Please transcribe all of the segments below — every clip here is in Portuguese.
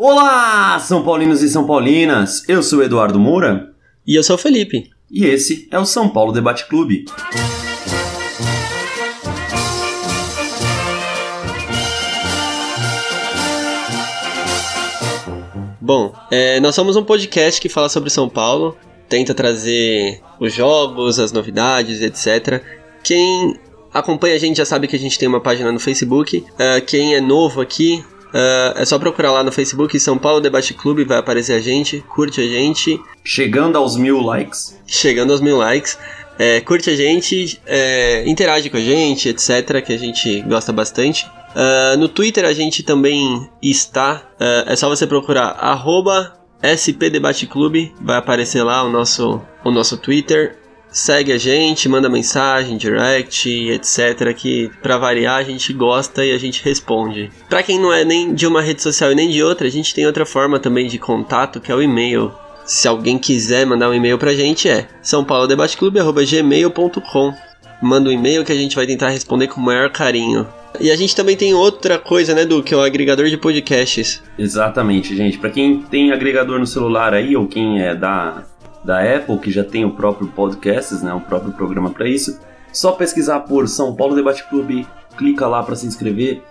Olá, São Paulinos e São Paulinas! Eu sou Eduardo Moura. E eu sou o Felipe. E esse é o São Paulo Debate Clube. Bom, é, nós somos um podcast que fala sobre São Paulo, tenta trazer os jogos, as novidades, etc. Quem acompanha a gente já sabe que a gente tem uma página no Facebook. Uh, quem é novo aqui, Uh, é só procurar lá no Facebook São Paulo Debate Clube, vai aparecer a gente, curte a gente. Chegando aos mil likes. Chegando aos mil likes. É, curte a gente, é, interage com a gente, etc., que a gente gosta bastante. Uh, no Twitter a gente também está. Uh, é só você procurar arroba SP Debate Clube, vai aparecer lá o nosso, o nosso Twitter segue a gente, manda mensagem, direct, etc. Que para variar a gente gosta e a gente responde. Para quem não é nem de uma rede social e nem de outra, a gente tem outra forma também de contato que é o e-mail. Se alguém quiser mandar um e-mail pra gente é sãopaulodebateclube@gmail.com. Manda um e-mail que a gente vai tentar responder com o maior carinho. E a gente também tem outra coisa, né, do que é o agregador de podcasts. Exatamente, gente. Para quem tem agregador no celular aí ou quem é da da Apple, que já tem o próprio Podcasts, né, o próprio programa para isso. Só pesquisar por São Paulo Debate Clube, clica lá para se inscrever.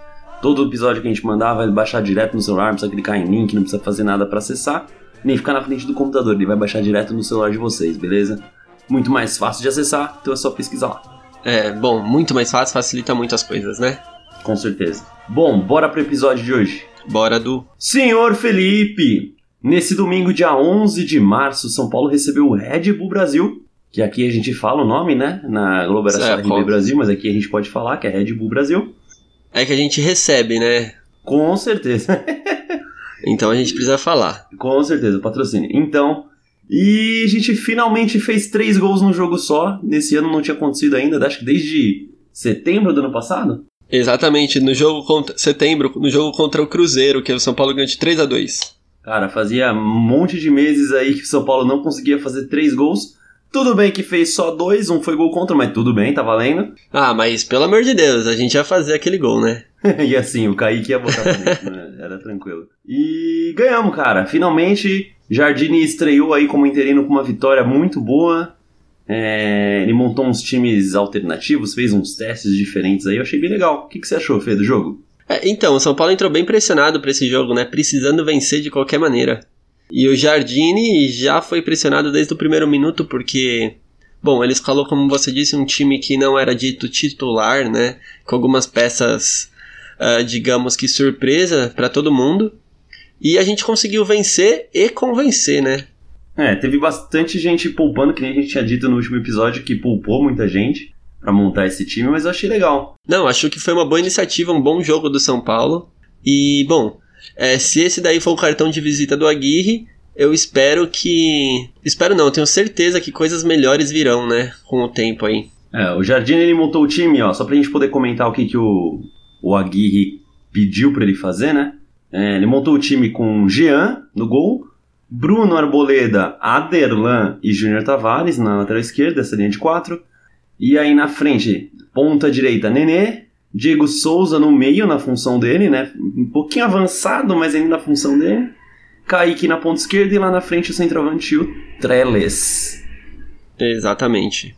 Todo episódio que a gente mandar vai baixar direto no celular, não precisa clicar em link, não precisa fazer nada para acessar, nem ficar na frente do computador, ele vai baixar direto no celular de vocês, beleza? Muito mais fácil de acessar, então é só pesquisar lá. É, bom, muito mais fácil, facilita muitas coisas, né? Com certeza. Bom, bora pro episódio de hoje. Bora do Senhor Felipe, Nesse domingo, dia 11 de março, São Paulo recebeu o Red Bull Brasil, que aqui a gente fala o nome, né? Na Globo era só é, RB Brasil, mas aqui a gente pode falar que é Red Bull Brasil. É que a gente recebe, né? Com certeza. então a gente precisa falar. Com certeza, patrocínio. Então, e a gente finalmente fez três gols num jogo só. Nesse ano não tinha acontecido ainda, acho que desde setembro do ano passado. Exatamente, no jogo contra setembro, no jogo contra o Cruzeiro, que o São Paulo ganhou de 3 a 2. Cara, fazia um monte de meses aí que o São Paulo não conseguia fazer três gols. Tudo bem que fez só dois, um foi gol contra, mas tudo bem, tá valendo. Ah, mas pelo amor de Deus, a gente ia fazer aquele gol, né? e assim, o Kaique ia botar pra dentro, né? Era tranquilo. E ganhamos, cara. Finalmente, Jardine estreou aí como interino com uma vitória muito boa. É, ele montou uns times alternativos, fez uns testes diferentes aí, eu achei bem legal. O que, que você achou, Fê, do jogo? É, então, o São Paulo entrou bem pressionado para esse jogo, né? Precisando vencer de qualquer maneira. E o Jardine já foi pressionado desde o primeiro minuto porque, bom, ele escalou, como você disse, um time que não era dito titular, né? Com algumas peças, uh, digamos que surpresa para todo mundo. E a gente conseguiu vencer e convencer, né? É, teve bastante gente poupando, que nem a gente tinha dito no último episódio, que poupou muita gente para montar esse time, mas eu achei legal. Não, acho que foi uma boa iniciativa, um bom jogo do São Paulo. E, bom, é, se esse daí for o cartão de visita do Aguirre, eu espero que. Espero não, tenho certeza que coisas melhores virão, né? Com o tempo aí. É, o Jardim ele montou o time, ó, só pra gente poder comentar o que, que o, o Aguirre pediu para ele fazer, né? É, ele montou o time com Jean no gol, Bruno Arboleda, Aderlan e Júnior Tavares na lateral esquerda, essa linha de quatro. E aí na frente, ponta direita, Nenê. Diego Souza no meio, na função dele, né? Um pouquinho avançado, mas ainda na função dele. Kaique na ponta esquerda e lá na frente o centroavante o Trellis. Exatamente.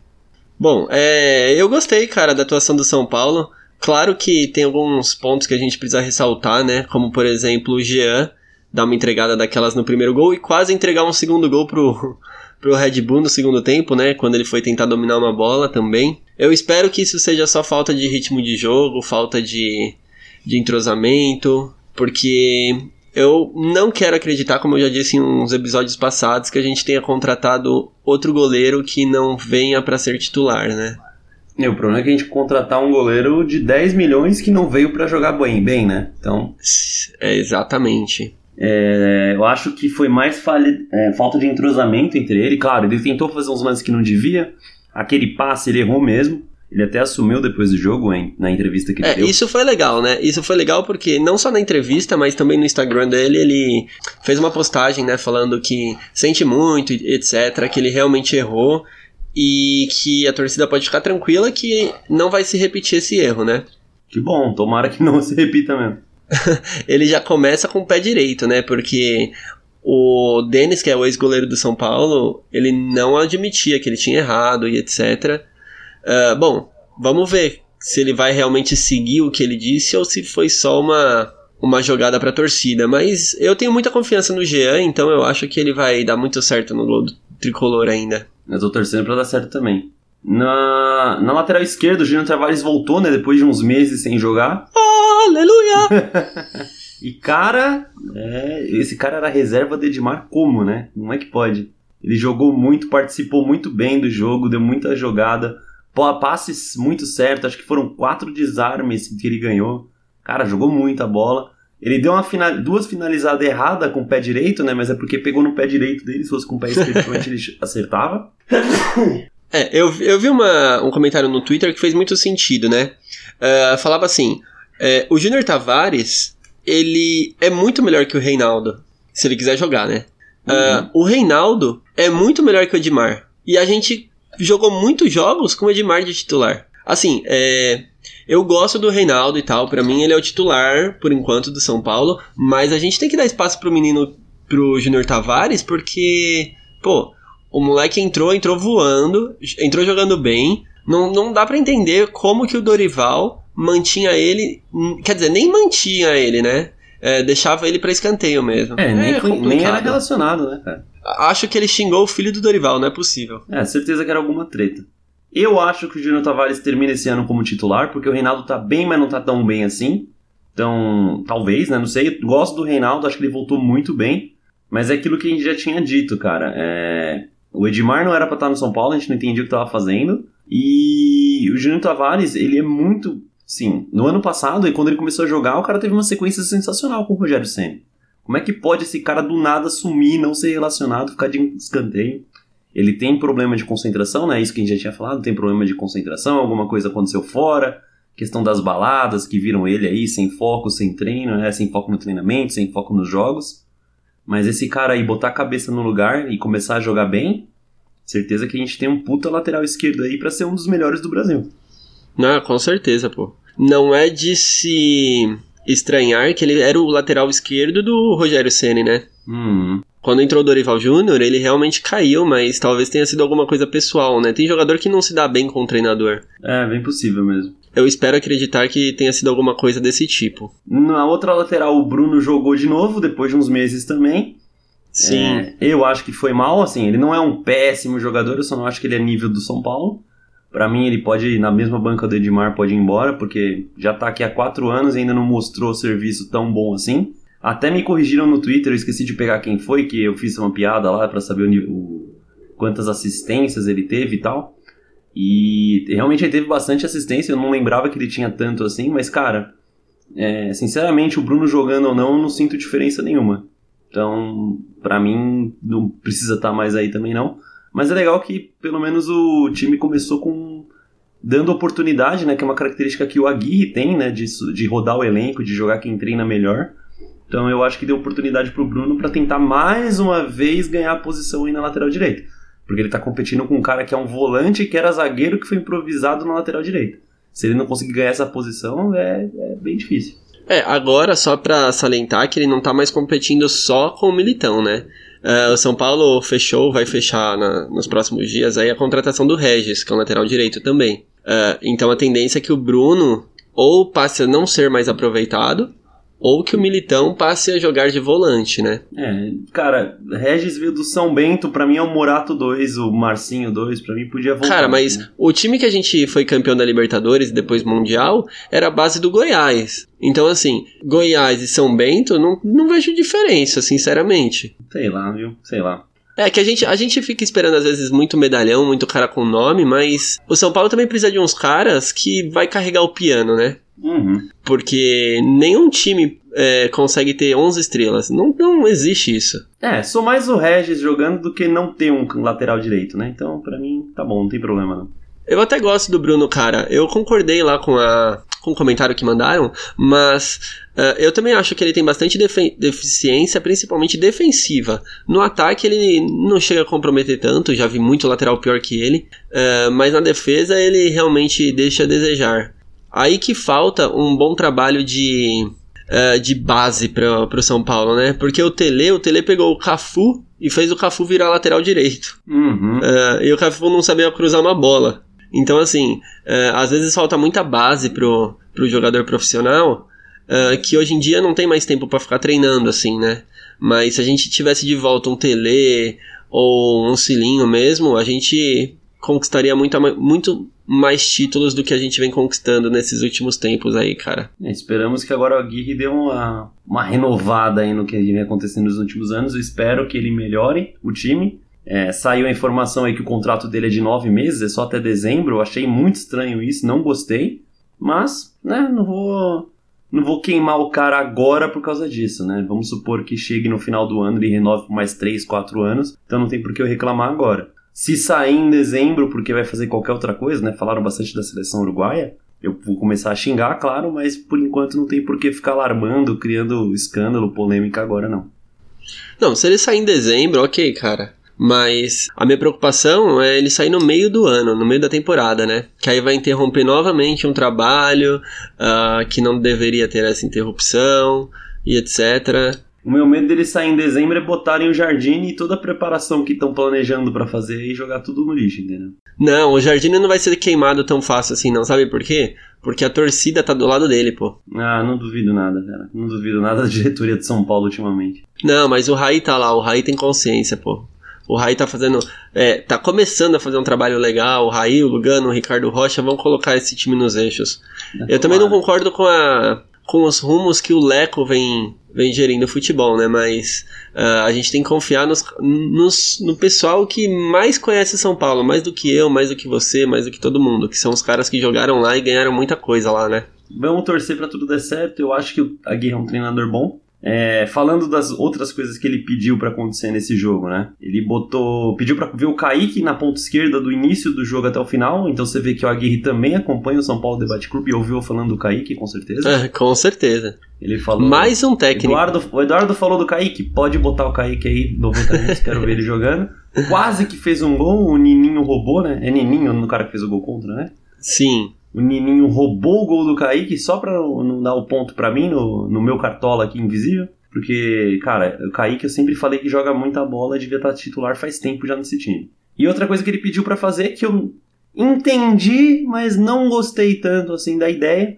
Bom, é, eu gostei, cara, da atuação do São Paulo. Claro que tem alguns pontos que a gente precisa ressaltar, né? Como, por exemplo, o Jean dar uma entregada daquelas no primeiro gol e quase entregar um segundo gol pro, pro Red Bull no segundo tempo, né? Quando ele foi tentar dominar uma bola também. Eu espero que isso seja só falta de ritmo de jogo, falta de, de entrosamento, porque eu não quero acreditar, como eu já disse em uns episódios passados, que a gente tenha contratado outro goleiro que não venha para ser titular, né? É, o problema é que a gente contratar um goleiro de 10 milhões que não veio para jogar bem, bem, né? Então. É, exatamente. É, eu acho que foi mais falha, é, falta de entrosamento entre ele. Claro, ele tentou fazer uns lances que não devia. Aquele passe ele errou mesmo. Ele até assumiu depois do jogo, hein, na entrevista que ele é, deu. Isso foi legal, né? Isso foi legal porque não só na entrevista, mas também no Instagram dele, ele fez uma postagem, né, falando que sente muito, etc, que ele realmente errou e que a torcida pode ficar tranquila que não vai se repetir esse erro, né? Que bom, tomara que não se repita mesmo. ele já começa com o pé direito, né? Porque o Denis, que é o ex-goleiro do São Paulo, ele não admitia que ele tinha errado e etc. Uh, bom, vamos ver se ele vai realmente seguir o que ele disse ou se foi só uma, uma jogada para a torcida. Mas eu tenho muita confiança no Jean, então eu acho que ele vai dar muito certo no do tricolor ainda. Eu tô torcendo para dar certo também. Na, na lateral esquerda, o Júnior Tavares voltou, né? Depois de uns meses sem jogar. Aleluia! e cara, é, esse cara era reserva de Edmar como, né? Não é que pode. Ele jogou muito, participou muito bem do jogo, deu muita jogada passes muito certos, acho que foram quatro desarmes que ele ganhou. Cara, jogou muita bola. Ele deu uma final, duas finalizadas erradas com o pé direito, né? Mas é porque pegou no pé direito dele, se fosse com o pé esquerdo, ele acertava. É, eu, eu vi uma, um comentário no Twitter que fez muito sentido, né? Uh, falava assim: é, o Júnior Tavares, ele é muito melhor que o Reinaldo, se ele quiser jogar, né? Uh, O Reinaldo é muito melhor que o Edmar. E a gente jogou muitos jogos com o Edmar de titular. Assim, é, eu gosto do Reinaldo e tal, para mim ele é o titular, por enquanto, do São Paulo, mas a gente tem que dar espaço pro menino, pro Júnior Tavares, porque, pô, o moleque entrou, entrou voando, entrou jogando bem, não, não dá para entender como que o Dorival mantinha ele, quer dizer, nem mantinha ele, né? É, deixava ele para escanteio mesmo. É, nem, é nem era relacionado, né, cara? Acho que ele xingou o filho do Dorival, não é possível. É, certeza que era alguma treta. Eu acho que o Júnior Tavares termina esse ano como titular, porque o Reinaldo tá bem, mas não tá tão bem assim. Então, talvez, né? Não sei. Gosto do Reinaldo, acho que ele voltou muito bem. Mas é aquilo que a gente já tinha dito, cara. É... O Edmar não era pra estar no São Paulo, a gente não entendia o que tava fazendo. E o Júnior Tavares, ele é muito. Sim, no ano passado, quando ele começou a jogar, o cara teve uma sequência sensacional com o Rogério Senna. Como é que pode esse cara do nada sumir, não ser relacionado, ficar de escanteio? Ele tem problema de concentração, né? Isso que a gente já tinha falado, tem problema de concentração, alguma coisa aconteceu fora, questão das baladas que viram ele aí sem foco, sem treino, né? Sem foco no treinamento, sem foco nos jogos. Mas esse cara aí botar a cabeça no lugar e começar a jogar bem, certeza que a gente tem um puta lateral esquerdo aí para ser um dos melhores do Brasil. Não, com certeza, pô. Não é de se estranhar que ele era o lateral esquerdo do Rogério Ceni, né? Hum. Quando entrou o Dorival Júnior, ele realmente caiu, mas talvez tenha sido alguma coisa pessoal, né? Tem jogador que não se dá bem com o treinador. É, bem possível mesmo. Eu espero acreditar que tenha sido alguma coisa desse tipo. Na outra lateral, o Bruno jogou de novo, depois de uns meses também. Sim. É, eu acho que foi mal, assim, ele não é um péssimo jogador, eu só não acho que ele é nível do São Paulo. Para mim, ele pode ir na mesma banca do Edmar, pode ir embora, porque já tá aqui há quatro anos e ainda não mostrou serviço tão bom assim. Até me corrigiram no Twitter, eu esqueci de pegar quem foi, que eu fiz uma piada lá para saber o, o, quantas assistências ele teve e tal. E realmente ele teve bastante assistência, eu não lembrava que ele tinha tanto assim, mas cara, é, sinceramente, o Bruno jogando ou não, eu não sinto diferença nenhuma. Então, para mim, não precisa estar tá mais aí também não. Mas é legal que pelo menos o time começou com dando oportunidade, né, que é uma característica que o Aguirre tem, né, de, de rodar o elenco, de jogar quem treina melhor. Então eu acho que deu oportunidade pro Bruno para tentar mais uma vez ganhar a posição aí na lateral direita. Porque ele tá competindo com um cara que é um volante que era zagueiro que foi improvisado na lateral direita. Se ele não conseguir ganhar essa posição, é, é bem difícil. É, agora só para salientar que ele não tá mais competindo só com o Militão, né? Uh, o São Paulo fechou, vai fechar na, nos próximos dias aí a contratação do Regis, que é um lateral direito também. Uh, então a tendência é que o Bruno ou passe a não ser mais aproveitado, ou que o Militão passe a jogar de volante, né? É, cara, Regis veio do São Bento, para mim é o Morato 2, o Marcinho 2, para mim podia voltar. Cara, mas né? o time que a gente foi campeão da Libertadores e depois Mundial era a base do Goiás. Então, assim, Goiás e São Bento, não, não vejo diferença, sinceramente. Sei lá, viu? Sei lá. É que a gente, a gente fica esperando às vezes muito medalhão, muito cara com nome, mas o São Paulo também precisa de uns caras que vai carregar o piano, né? Uhum. Porque nenhum time é, consegue ter 11 estrelas. Não, não existe isso. É, sou mais o Regis jogando do que não ter um lateral direito, né? Então, para mim, tá bom, não tem problema não. Eu até gosto do Bruno, cara. Eu concordei lá com, a, com o comentário que mandaram, mas uh, eu também acho que ele tem bastante deficiência, principalmente defensiva. No ataque ele não chega a comprometer tanto, já vi muito lateral pior que ele, uh, mas na defesa ele realmente deixa a desejar. Aí que falta um bom trabalho de uh, de base para o São Paulo, né? Porque o Tele, o Tele pegou o Cafu e fez o Cafu virar lateral direito. Uhum. Uh, e o Cafu não sabia cruzar uma bola. Então, assim, uh, às vezes falta muita base pro, pro jogador profissional, que hoje em dia não tem mais tempo para ficar treinando, assim, né? Mas se a gente tivesse de volta um Tele ou um Cilinho mesmo, a gente conquistaria muito, muito mais títulos do que a gente vem conquistando nesses últimos tempos aí, cara. É, esperamos que agora o Aguirre dê uma, uma renovada aí no que vem acontecendo nos últimos anos. Eu espero que ele melhore o time. É, saiu a informação aí que o contrato dele é de nove meses, é só até dezembro. Eu achei muito estranho isso, não gostei. Mas, né, não vou não vou queimar o cara agora por causa disso, né? Vamos supor que chegue no final do ano, ele renove por mais 3, 4 anos, então não tem por que eu reclamar agora. Se sair em dezembro, porque vai fazer qualquer outra coisa, né? Falaram bastante da seleção uruguaia. Eu vou começar a xingar, claro, mas por enquanto não tem por que ficar alarmando, criando escândalo, polêmica agora, não. Não, se ele sair em dezembro, ok, cara. Mas a minha preocupação é ele sair no meio do ano, no meio da temporada, né? Que aí vai interromper novamente um trabalho uh, que não deveria ter essa interrupção e etc. O meu medo dele sair em dezembro é botarem o Jardim e toda a preparação que estão planejando para fazer e jogar tudo no lixo, entendeu? Não, o Jardim não vai ser queimado tão fácil assim, não. Sabe por quê? Porque a torcida tá do lado dele, pô. Ah, não duvido nada, cara. Não duvido nada da diretoria de São Paulo ultimamente. Não, mas o Raí tá lá, o Raí tem consciência, pô. O Raí tá fazendo. É, tá começando a fazer um trabalho legal. O Raí, o Lugano, o Ricardo Rocha vão colocar esse time nos eixos. É, eu também não concordo com a. Com os rumos que o Leco vem, vem gerindo o futebol, né? Mas uh, a gente tem que confiar nos, nos, no pessoal que mais conhece São Paulo, mais do que eu, mais do que você, mais do que todo mundo, que são os caras que jogaram lá e ganharam muita coisa lá, né? Vamos torcer para tudo dar certo. Eu acho que o Aguirre é um treinador bom. É, falando das outras coisas que ele pediu para acontecer nesse jogo, né? Ele botou, pediu para ver o Kaique na ponta esquerda do início do jogo até o final. Então você vê que o Aguirre também acompanha o São Paulo Debate Clube e ouviu falando do Kaique, com certeza. É, com certeza. Ele falou. Mais um técnico. Eduardo, o Eduardo falou do Kaique, pode botar o Kaique aí, 90 minutos, quero ver ele jogando. Quase que fez um gol, o Nininho roubou, né? É Nininho no cara que fez o gol contra, né? Sim. O Nininho roubou o gol do Kaique só pra não dar o ponto pra mim no, no meu cartola aqui invisível. Porque, cara, o Kaique eu sempre falei que joga muita bola, devia estar titular faz tempo já nesse time. E outra coisa que ele pediu para fazer, que eu entendi, mas não gostei tanto assim da ideia,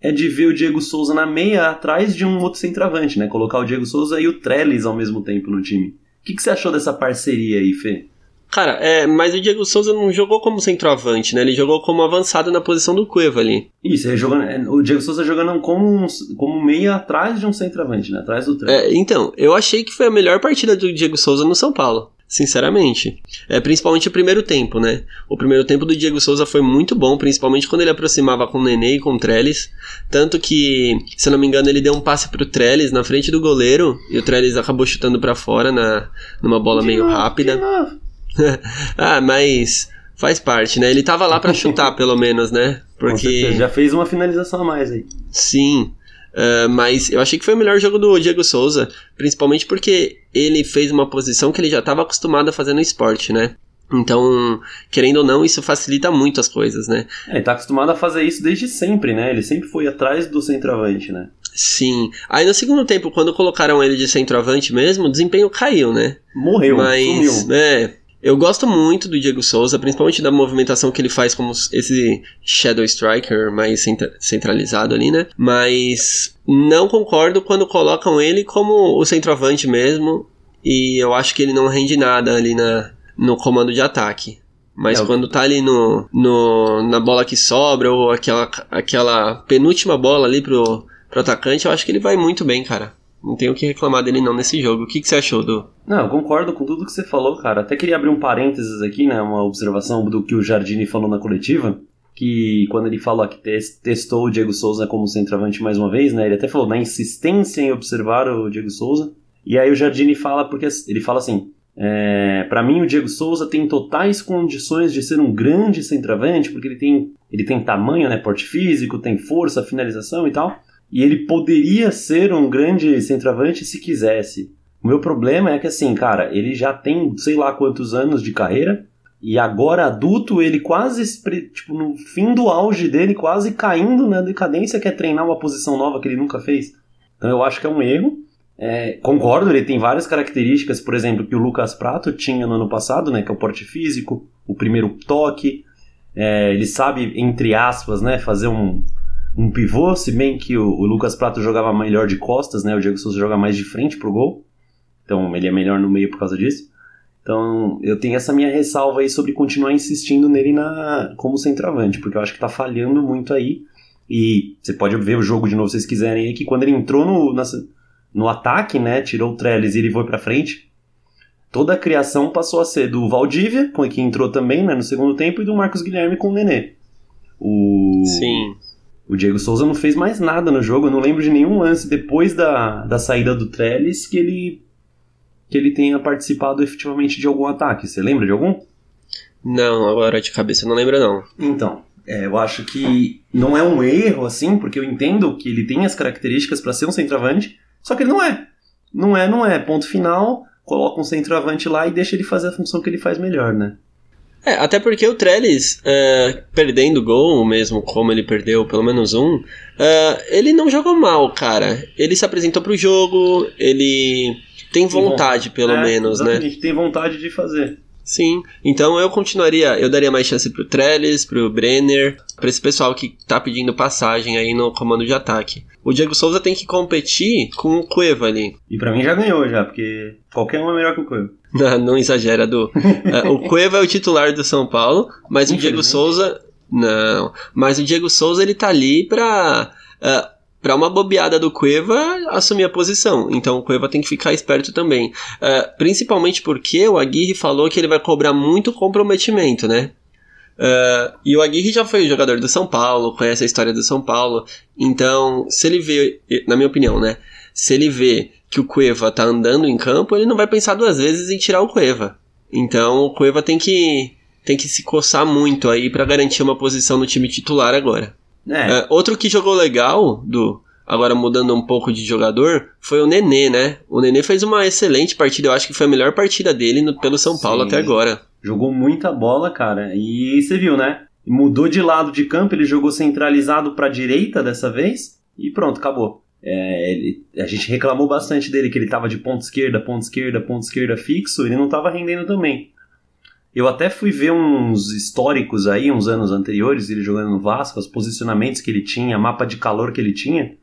é de ver o Diego Souza na meia atrás de um outro centroavante, né? Colocar o Diego Souza e o Trellis ao mesmo tempo no time. O que, que você achou dessa parceria aí, Fê? Cara, é, mas o Diego Souza não jogou como centroavante, né? Ele jogou como avançado na posição do Cueva ali. Isso, ele jogando, é, o Diego Souza jogando como, como meia atrás de um centroavante, né? Atrás do treino. É, então, eu achei que foi a melhor partida do Diego Souza no São Paulo. Sinceramente. É, principalmente o primeiro tempo, né? O primeiro tempo do Diego Souza foi muito bom, principalmente quando ele aproximava com o Nenê e com o Trellis. Tanto que, se não me engano, ele deu um passe pro Trellis na frente do goleiro e o Trellis acabou chutando para fora na, numa bola de meio novo, rápida. ah, mas faz parte, né? Ele tava lá para chutar, pelo menos, né? Porque já fez uma finalização a mais aí. Sim. Uh, mas eu achei que foi o melhor jogo do Diego Souza, principalmente porque ele fez uma posição que ele já estava acostumado a fazer no esporte, né? Então, querendo ou não, isso facilita muito as coisas, né? É, ele tá acostumado a fazer isso desde sempre, né? Ele sempre foi atrás do centroavante, né? Sim. Aí no segundo tempo, quando colocaram ele de centroavante mesmo, o desempenho caiu, né? Morreu, Mas, sumiu. É, eu gosto muito do Diego Souza, principalmente da movimentação que ele faz como esse Shadow Striker mais centralizado ali, né? Mas não concordo quando colocam ele como o centroavante mesmo. E eu acho que ele não rende nada ali na, no comando de ataque. Mas é, quando tá ali no, no, na bola que sobra, ou aquela, aquela penúltima bola ali pro, pro atacante, eu acho que ele vai muito bem, cara. Não tenho o que reclamar dele não nesse jogo. O que, que você achou do. Não, eu concordo com tudo que você falou, cara. Até queria abrir um parênteses aqui, né? Uma observação do que o Jardine falou na coletiva. Que quando ele falou que testou o Diego Souza como centroavante mais uma vez, né? Ele até falou na insistência em observar o Diego Souza. E aí o Jardine fala, porque ele fala assim: é, para mim, o Diego Souza tem totais condições de ser um grande centroavante, porque ele tem, ele tem tamanho, né, porte físico, tem força, finalização e tal. E ele poderia ser um grande centroavante se quisesse. O meu problema é que, assim, cara, ele já tem sei lá quantos anos de carreira. E agora adulto, ele quase, tipo, no fim do auge dele, quase caindo na decadência, quer treinar uma posição nova que ele nunca fez. Então eu acho que é um erro. É, concordo, ele tem várias características, por exemplo, que o Lucas Prato tinha no ano passado, né? Que é o porte físico, o primeiro toque. É, ele sabe, entre aspas, né, fazer um, um pivô, se bem que o, o, Lucas Prato jogava melhor de costas, né? O Diego Souza joga mais de frente pro gol. Então ele é melhor no meio por causa disso. Então eu tenho essa minha ressalva aí sobre continuar insistindo nele na, como centroavante, porque eu acho que tá falhando muito aí. E você pode ver o jogo de novo se vocês quiserem aí, que quando ele entrou no, na, no ataque, né? Tirou o Trellis e ele foi para frente. Toda a criação passou a ser do Valdívia, que entrou também né, no segundo tempo, e do Marcos Guilherme com o Nenê. O... Sim. O Diego Souza não fez mais nada no jogo. Eu não lembro de nenhum lance depois da, da saída do Trellis que ele que ele tenha participado efetivamente de algum ataque. Você lembra de algum? Não, agora de cabeça não lembro não. Então, é, eu acho que não é um erro assim, porque eu entendo que ele tem as características para ser um centroavante, só que ele não é. Não é, não é. Ponto final, coloca um centroavante lá e deixa ele fazer a função que ele faz melhor, né? É, até porque o Trellis, é, perdendo gol, mesmo como ele perdeu pelo menos um, é, ele não jogou mal, cara. Ele se apresentou pro jogo, ele tem vontade, pelo é, menos, né? né? tem vontade de fazer. Sim, então eu continuaria, eu daria mais chance pro Trellis, pro Brenner, para esse pessoal que tá pedindo passagem aí no comando de ataque. O Diego Souza tem que competir com o Cueva ali. E para mim já ganhou já, porque qualquer um é melhor que o Cueva. Não, não exagera, Du. uh, o Cueva é o titular do São Paulo, mas o Diego Souza não, mas o Diego Souza ele tá ali pra uh, para uma bobeada do Cueva assumir a posição. Então o Cueva tem que ficar esperto também. Uh, principalmente porque o Aguirre falou que ele vai cobrar muito comprometimento, né? Uh, e o Aguirre já foi jogador do São Paulo, conhece a história do São Paulo. Então, se ele vê, na minha opinião, né? Se ele vê que o Cueva tá andando em campo, ele não vai pensar duas vezes em tirar o Cueva. Então o Cueva tem que, tem que se coçar muito aí para garantir uma posição no time titular agora. É. Uh, outro que jogou legal, do agora mudando um pouco de jogador, foi o Nenê, né? O Nenê fez uma excelente partida, eu acho que foi a melhor partida dele no, pelo São Paulo Sim. até agora. Jogou muita bola, cara. E você viu, né? Mudou de lado de campo, ele jogou centralizado para direita dessa vez e pronto, acabou. É, ele, a gente reclamou bastante dele que ele tava de ponta esquerda, ponta esquerda, ponta esquerda fixo, ele não tava rendendo também. Eu até fui ver uns históricos aí, uns anos anteriores, ele jogando no Vasco, os posicionamentos que ele tinha, mapa de calor que ele tinha.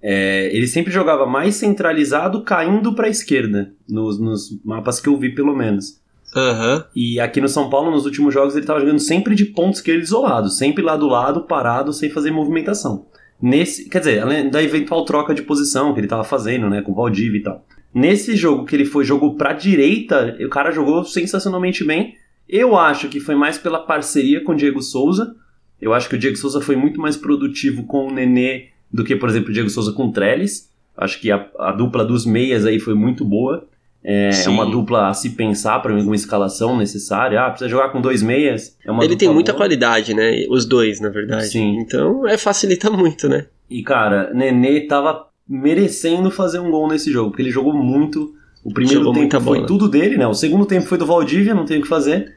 É, ele sempre jogava mais centralizado, caindo para a esquerda, nos, nos, mapas que eu vi, pelo menos. Uhum. E aqui no São Paulo, nos últimos jogos, ele estava jogando sempre de ponto esquerdo isolado, sempre lá do lado, parado, sem fazer movimentação. Nesse, quer dizer, além da eventual troca de posição que ele estava fazendo, né, com o Valdívia e tal. Nesse jogo que ele foi jogou para direita, o cara jogou sensacionalmente bem. Eu acho que foi mais pela parceria com o Diego Souza. Eu acho que o Diego Souza foi muito mais produtivo com o Nenê do que, por exemplo, o Diego Souza com o Trellis. Acho que a, a dupla dos meias aí foi muito boa. É, é uma dupla a se pensar para uma escalação necessária. Ah, precisa jogar com dois meias. É Ele tem muita boa. qualidade, né? Os dois, na verdade. Sim. Então, é, facilita muito, né? E, cara, Nenê tava merecendo fazer um gol nesse jogo, porque ele jogou muito. O primeiro jogou tempo foi tudo dele, né? O segundo tempo foi do Valdívia, não tem o que fazer.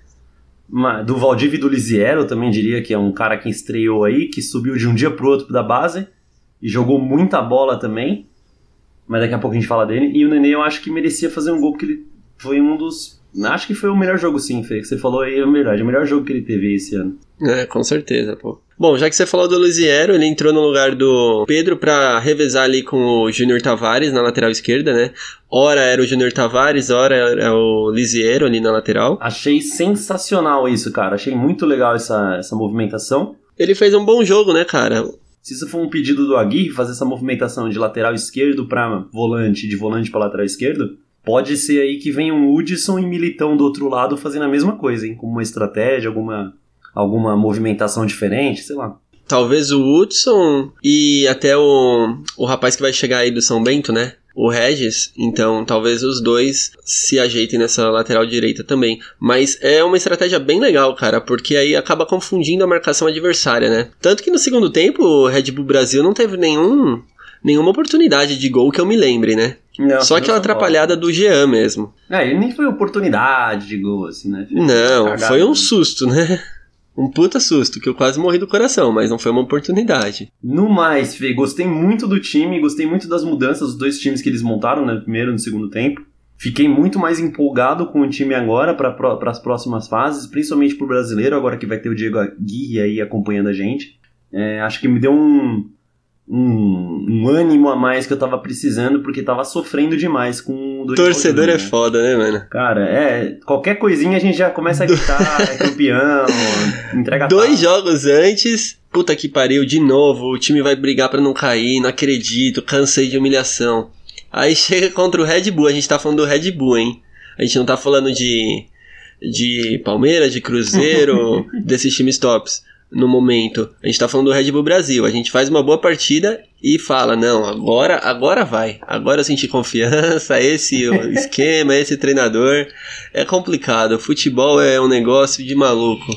Do Valdívia e do Lisiero, eu também diria que é um cara que estreou aí, que subiu de um dia pro outro da base e jogou muita bola também. Mas daqui a pouco a gente fala dele. E o Nenê eu acho que merecia fazer um gol, porque ele foi um dos. Acho que foi o melhor jogo, sim, Fê. Que você falou aí, é verdade. É o melhor jogo que ele teve esse ano. É, com certeza, pô. Bom, já que você falou do Luziero, ele entrou no lugar do Pedro para revezar ali com o Júnior Tavares na lateral esquerda, né? Ora era o Júnior Tavares, ora era o Lisiero ali na lateral. Achei sensacional isso, cara. Achei muito legal essa, essa movimentação. Ele fez um bom jogo, né, cara? Se isso for um pedido do Aguirre, fazer essa movimentação de lateral esquerdo para volante, de volante para lateral esquerdo, pode ser aí que venha um Hudson e Militão do outro lado fazendo a mesma coisa, hein? Como uma estratégia, alguma alguma movimentação diferente, sei lá. Talvez o Hudson e até o, o rapaz que vai chegar aí do São Bento, né? O Regis, então talvez os dois se ajeitem nessa lateral direita também. Mas é uma estratégia bem legal, cara, porque aí acaba confundindo a marcação adversária, né? Tanto que no segundo tempo o Red Bull Brasil não teve nenhum, nenhuma oportunidade de gol que eu me lembre, né? Não, Só aquela atrapalhada do Jean mesmo. É, ele nem foi oportunidade de gol, assim, né? Não, foi um susto, né? Um puta susto, que eu quase morri do coração, mas não foi uma oportunidade. No mais, Fê, gostei muito do time, gostei muito das mudanças dos dois times que eles montaram, né? No primeiro e no segundo tempo. Fiquei muito mais empolgado com o time agora para as próximas fases, principalmente pro brasileiro, agora que vai ter o Diego Aguirre aí acompanhando a gente. É, acho que me deu um, um, um, ânimo a mais que eu tava precisando, porque tava sofrendo demais com o Torcedor é né? foda, né, mano? Cara, é. Qualquer coisinha a gente já começa a gritar, é campeão, entrega Dois jogos antes, puta que pariu, de novo, o time vai brigar para não cair, não acredito, cansei de humilhação. Aí chega contra o Red Bull, a gente tá falando do Red Bull, hein? A gente não tá falando de. de Palmeiras, de Cruzeiro, desses times tops no momento. A gente tá falando do Red Bull Brasil. A gente faz uma boa partida e fala: não, agora, agora vai. Agora eu senti confiança, esse esquema, esse treinador. É complicado. O futebol é um negócio de maluco.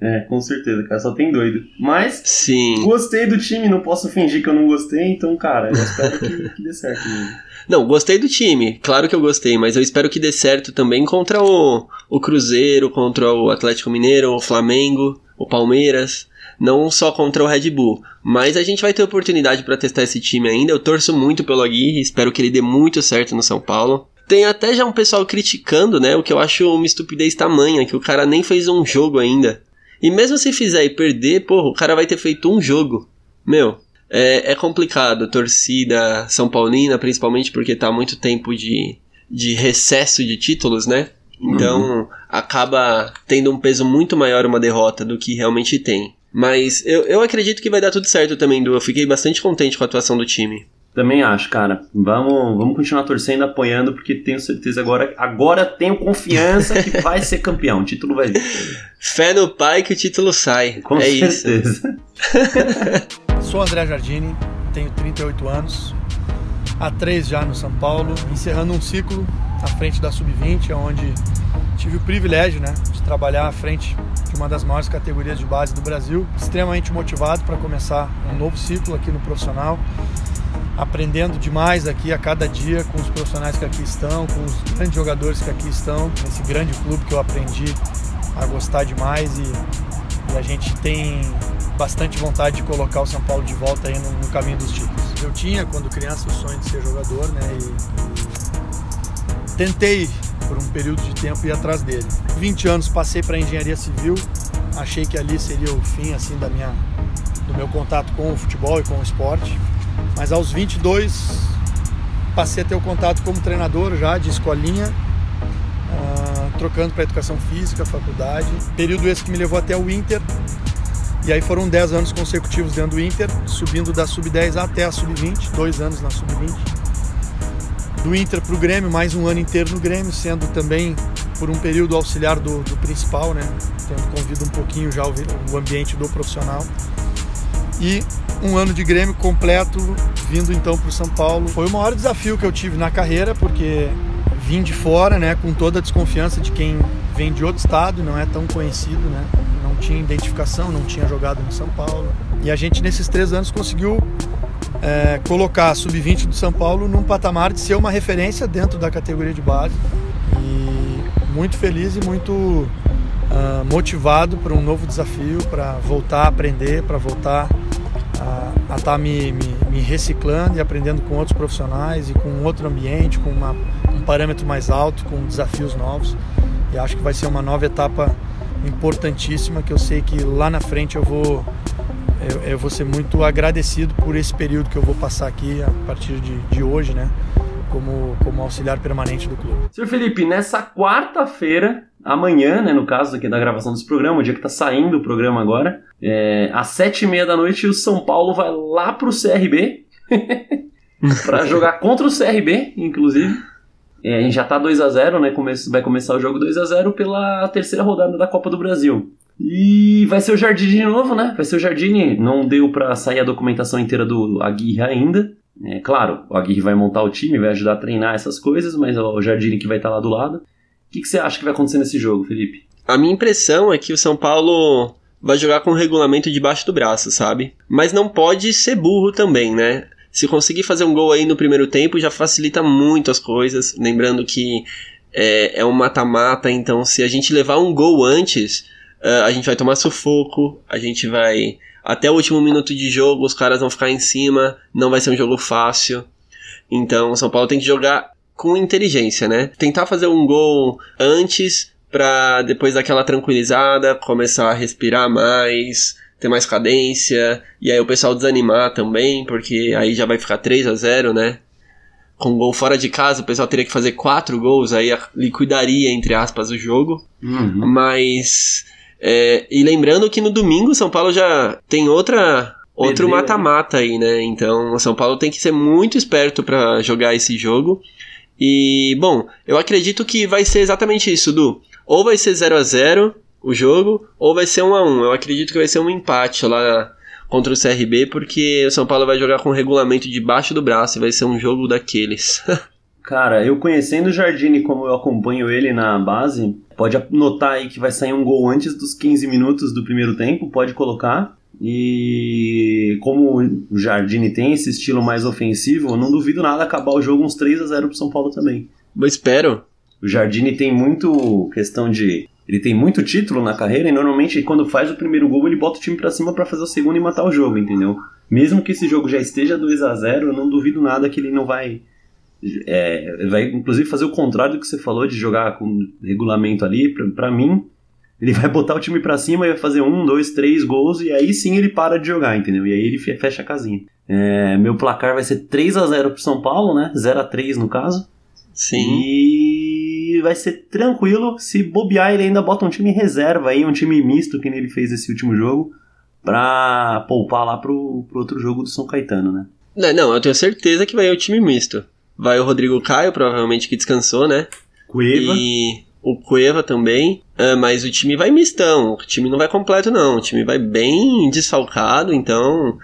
É, com certeza, cara, só tem doido. Mas, Sim. gostei do time, não posso fingir que eu não gostei, então, cara, eu espero que, que dê certo. Mesmo. Não, gostei do time, claro que eu gostei, mas eu espero que dê certo também contra o, o Cruzeiro, contra o Atlético Mineiro, o Flamengo o Palmeiras, não só contra o Red Bull. Mas a gente vai ter oportunidade para testar esse time ainda. Eu torço muito pelo Aguirre, espero que ele dê muito certo no São Paulo. Tem até já um pessoal criticando, né? O que eu acho uma estupidez tamanha, que o cara nem fez um jogo ainda. E mesmo se fizer e perder, porra, o cara vai ter feito um jogo. Meu, é, é complicado. Torcida São Paulina, principalmente porque tá muito tempo de, de recesso de títulos, né? Então uhum. acaba tendo um peso muito maior uma derrota do que realmente tem. Mas eu, eu acredito que vai dar tudo certo também, Du. Eu fiquei bastante contente com a atuação do time. Também acho, cara. Vamos, vamos continuar torcendo, apoiando, porque tenho certeza agora. Agora tenho confiança que vai ser campeão. O título vai vir. Fé no pai que o título sai. Com é certeza. isso. Sou André Jardini, tenho 38 anos. Há três já no São Paulo, encerrando um ciclo à frente da Sub-20, onde tive o privilégio né, de trabalhar à frente de uma das maiores categorias de base do Brasil. Extremamente motivado para começar um novo ciclo aqui no profissional, aprendendo demais aqui a cada dia com os profissionais que aqui estão, com os grandes jogadores que aqui estão, nesse grande clube que eu aprendi a gostar demais e, e a gente tem bastante vontade de colocar o São Paulo de volta aí no, no caminho dos títulos. Eu tinha, quando criança, o sonho de ser jogador, né? E, e tentei, por um período de tempo, ir atrás dele. 20 anos passei para engenharia civil, achei que ali seria o fim, assim, da minha, do meu contato com o futebol e com o esporte. Mas aos 22 passei a ter o contato como treinador já de escolinha, uh, trocando para educação física, faculdade. Período esse que me levou até o Inter, e aí foram 10 anos consecutivos dentro do Inter, subindo da sub-10 até a sub-20, dois anos na sub-20. Do Inter para o Grêmio, mais um ano inteiro no Grêmio, sendo também por um período auxiliar do, do principal, né? Tendo convido um pouquinho já o, o ambiente do profissional. E um ano de Grêmio completo, vindo então para o São Paulo. Foi o maior desafio que eu tive na carreira, porque vim de fora, né, com toda a desconfiança de quem vem de outro estado não é tão conhecido, né? Não tinha identificação, não tinha jogado no São Paulo. E a gente nesses três anos conseguiu é, colocar a sub-20 do São Paulo num patamar de ser uma referência dentro da categoria de base. E muito feliz e muito uh, motivado para um novo desafio, para voltar a aprender, para voltar a estar tá me, me, me, reciclando e aprendendo com outros profissionais e com outro ambiente, com uma, um parâmetro mais alto, com desafios novos. E acho que vai ser uma nova etapa importantíssima que eu sei que lá na frente eu vou eu, eu vou ser muito agradecido por esse período que eu vou passar aqui a partir de, de hoje, né? Como, como auxiliar permanente do clube. Senhor Felipe, nessa quarta-feira, amanhã, né, no caso aqui da gravação desse programa, o dia que tá saindo o programa agora, é, às sete e meia da noite, o São Paulo vai lá pro CRB para jogar contra o CRB, inclusive. É, a gente já tá 2 a 0 né? Come vai começar o jogo 2 a 0 pela terceira rodada da Copa do Brasil. E vai ser o Jardine de novo, né? Vai ser o Jardine. Não deu para sair a documentação inteira do Aguirre ainda. É claro, o Aguirre vai montar o time, vai ajudar a treinar essas coisas, mas é o Jardine que vai estar tá lá do lado. O que, que você acha que vai acontecer nesse jogo, Felipe? A minha impressão é que o São Paulo vai jogar com o regulamento debaixo do braço, sabe? Mas não pode ser burro também, né? Se conseguir fazer um gol aí no primeiro tempo, já facilita muito as coisas. Lembrando que é, é um mata-mata, então se a gente levar um gol antes, uh, a gente vai tomar sufoco, a gente vai. Até o último minuto de jogo, os caras vão ficar em cima, não vai ser um jogo fácil. Então, o São Paulo tem que jogar com inteligência, né? Tentar fazer um gol antes para depois daquela tranquilizada, começar a respirar mais, ter mais cadência, e aí o pessoal desanimar também, porque aí já vai ficar 3 a 0 né? Com gol fora de casa, o pessoal teria que fazer quatro gols, aí liquidaria, entre aspas, o jogo. Uhum. Mas. É, e lembrando que no domingo São Paulo já tem outra outro mata-mata aí, né? Então o São Paulo tem que ser muito esperto para jogar esse jogo. E, bom, eu acredito que vai ser exatamente isso, Du. Ou vai ser 0 a 0 o jogo, ou vai ser 1 a 1 Eu acredito que vai ser um empate lá contra o CRB, porque o São Paulo vai jogar com o regulamento debaixo do braço e vai ser um jogo daqueles. Cara, eu conhecendo o Jardine como eu acompanho ele na base, pode notar aí que vai sair um gol antes dos 15 minutos do primeiro tempo, pode colocar. E como o Jardine tem esse estilo mais ofensivo, eu não duvido nada acabar o jogo uns 3 a 0 pro São Paulo também. Eu espero. O Jardine tem muito questão de ele tem muito título na carreira e normalmente quando faz o primeiro gol ele bota o time para cima para fazer o segundo e matar o jogo, entendeu? Mesmo que esse jogo já esteja 2 a 0 eu não duvido nada que ele não vai. É, vai inclusive fazer o contrário do que você falou de jogar com regulamento ali. para mim, ele vai botar o time para cima e vai fazer um, dois, três gols e aí sim ele para de jogar, entendeu? E aí ele fecha a casinha. É, meu placar vai ser 3 a 0 pro São Paulo, né? 0 a 3 no caso. Sim. E vai ser tranquilo. Se bobear, ele ainda bota um time reserva aí, um time misto, que ele fez esse último jogo, pra poupar lá pro, pro outro jogo do São Caetano, né? Não, não, eu tenho certeza que vai o time misto. Vai o Rodrigo Caio, provavelmente que descansou, né? Cueva. E o Cueva também. Ah, mas o time vai mistão. O time não vai completo, não. O time vai bem desfalcado, então.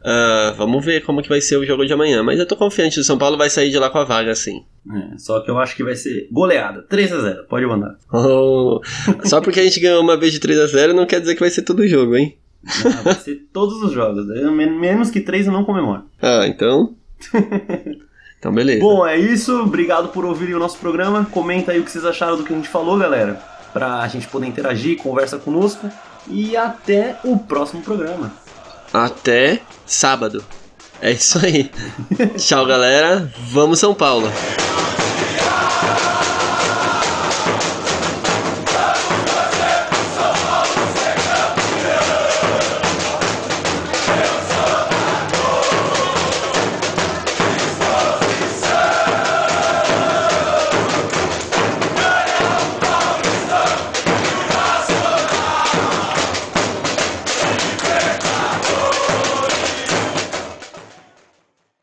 Uh, vamos ver como que vai ser o jogo de amanhã. Mas eu tô confiante, o São Paulo vai sair de lá com a vaga, sim. É, só que eu acho que vai ser goleada. 3 a 0 pode mandar. Oh, só porque a gente ganhou uma vez de 3 a 0 não quer dizer que vai ser todo o jogo, hein? Ah, vai ser todos os jogos. Menos que 3 eu não comemoro. Ah, então. então, beleza. Bom, é isso. Obrigado por ouvirem o nosso programa. Comenta aí o que vocês acharam do que a gente falou, galera. Pra gente poder interagir, conversa conosco. E até o próximo programa. Até sábado. É isso aí. Tchau, galera. Vamos São Paulo.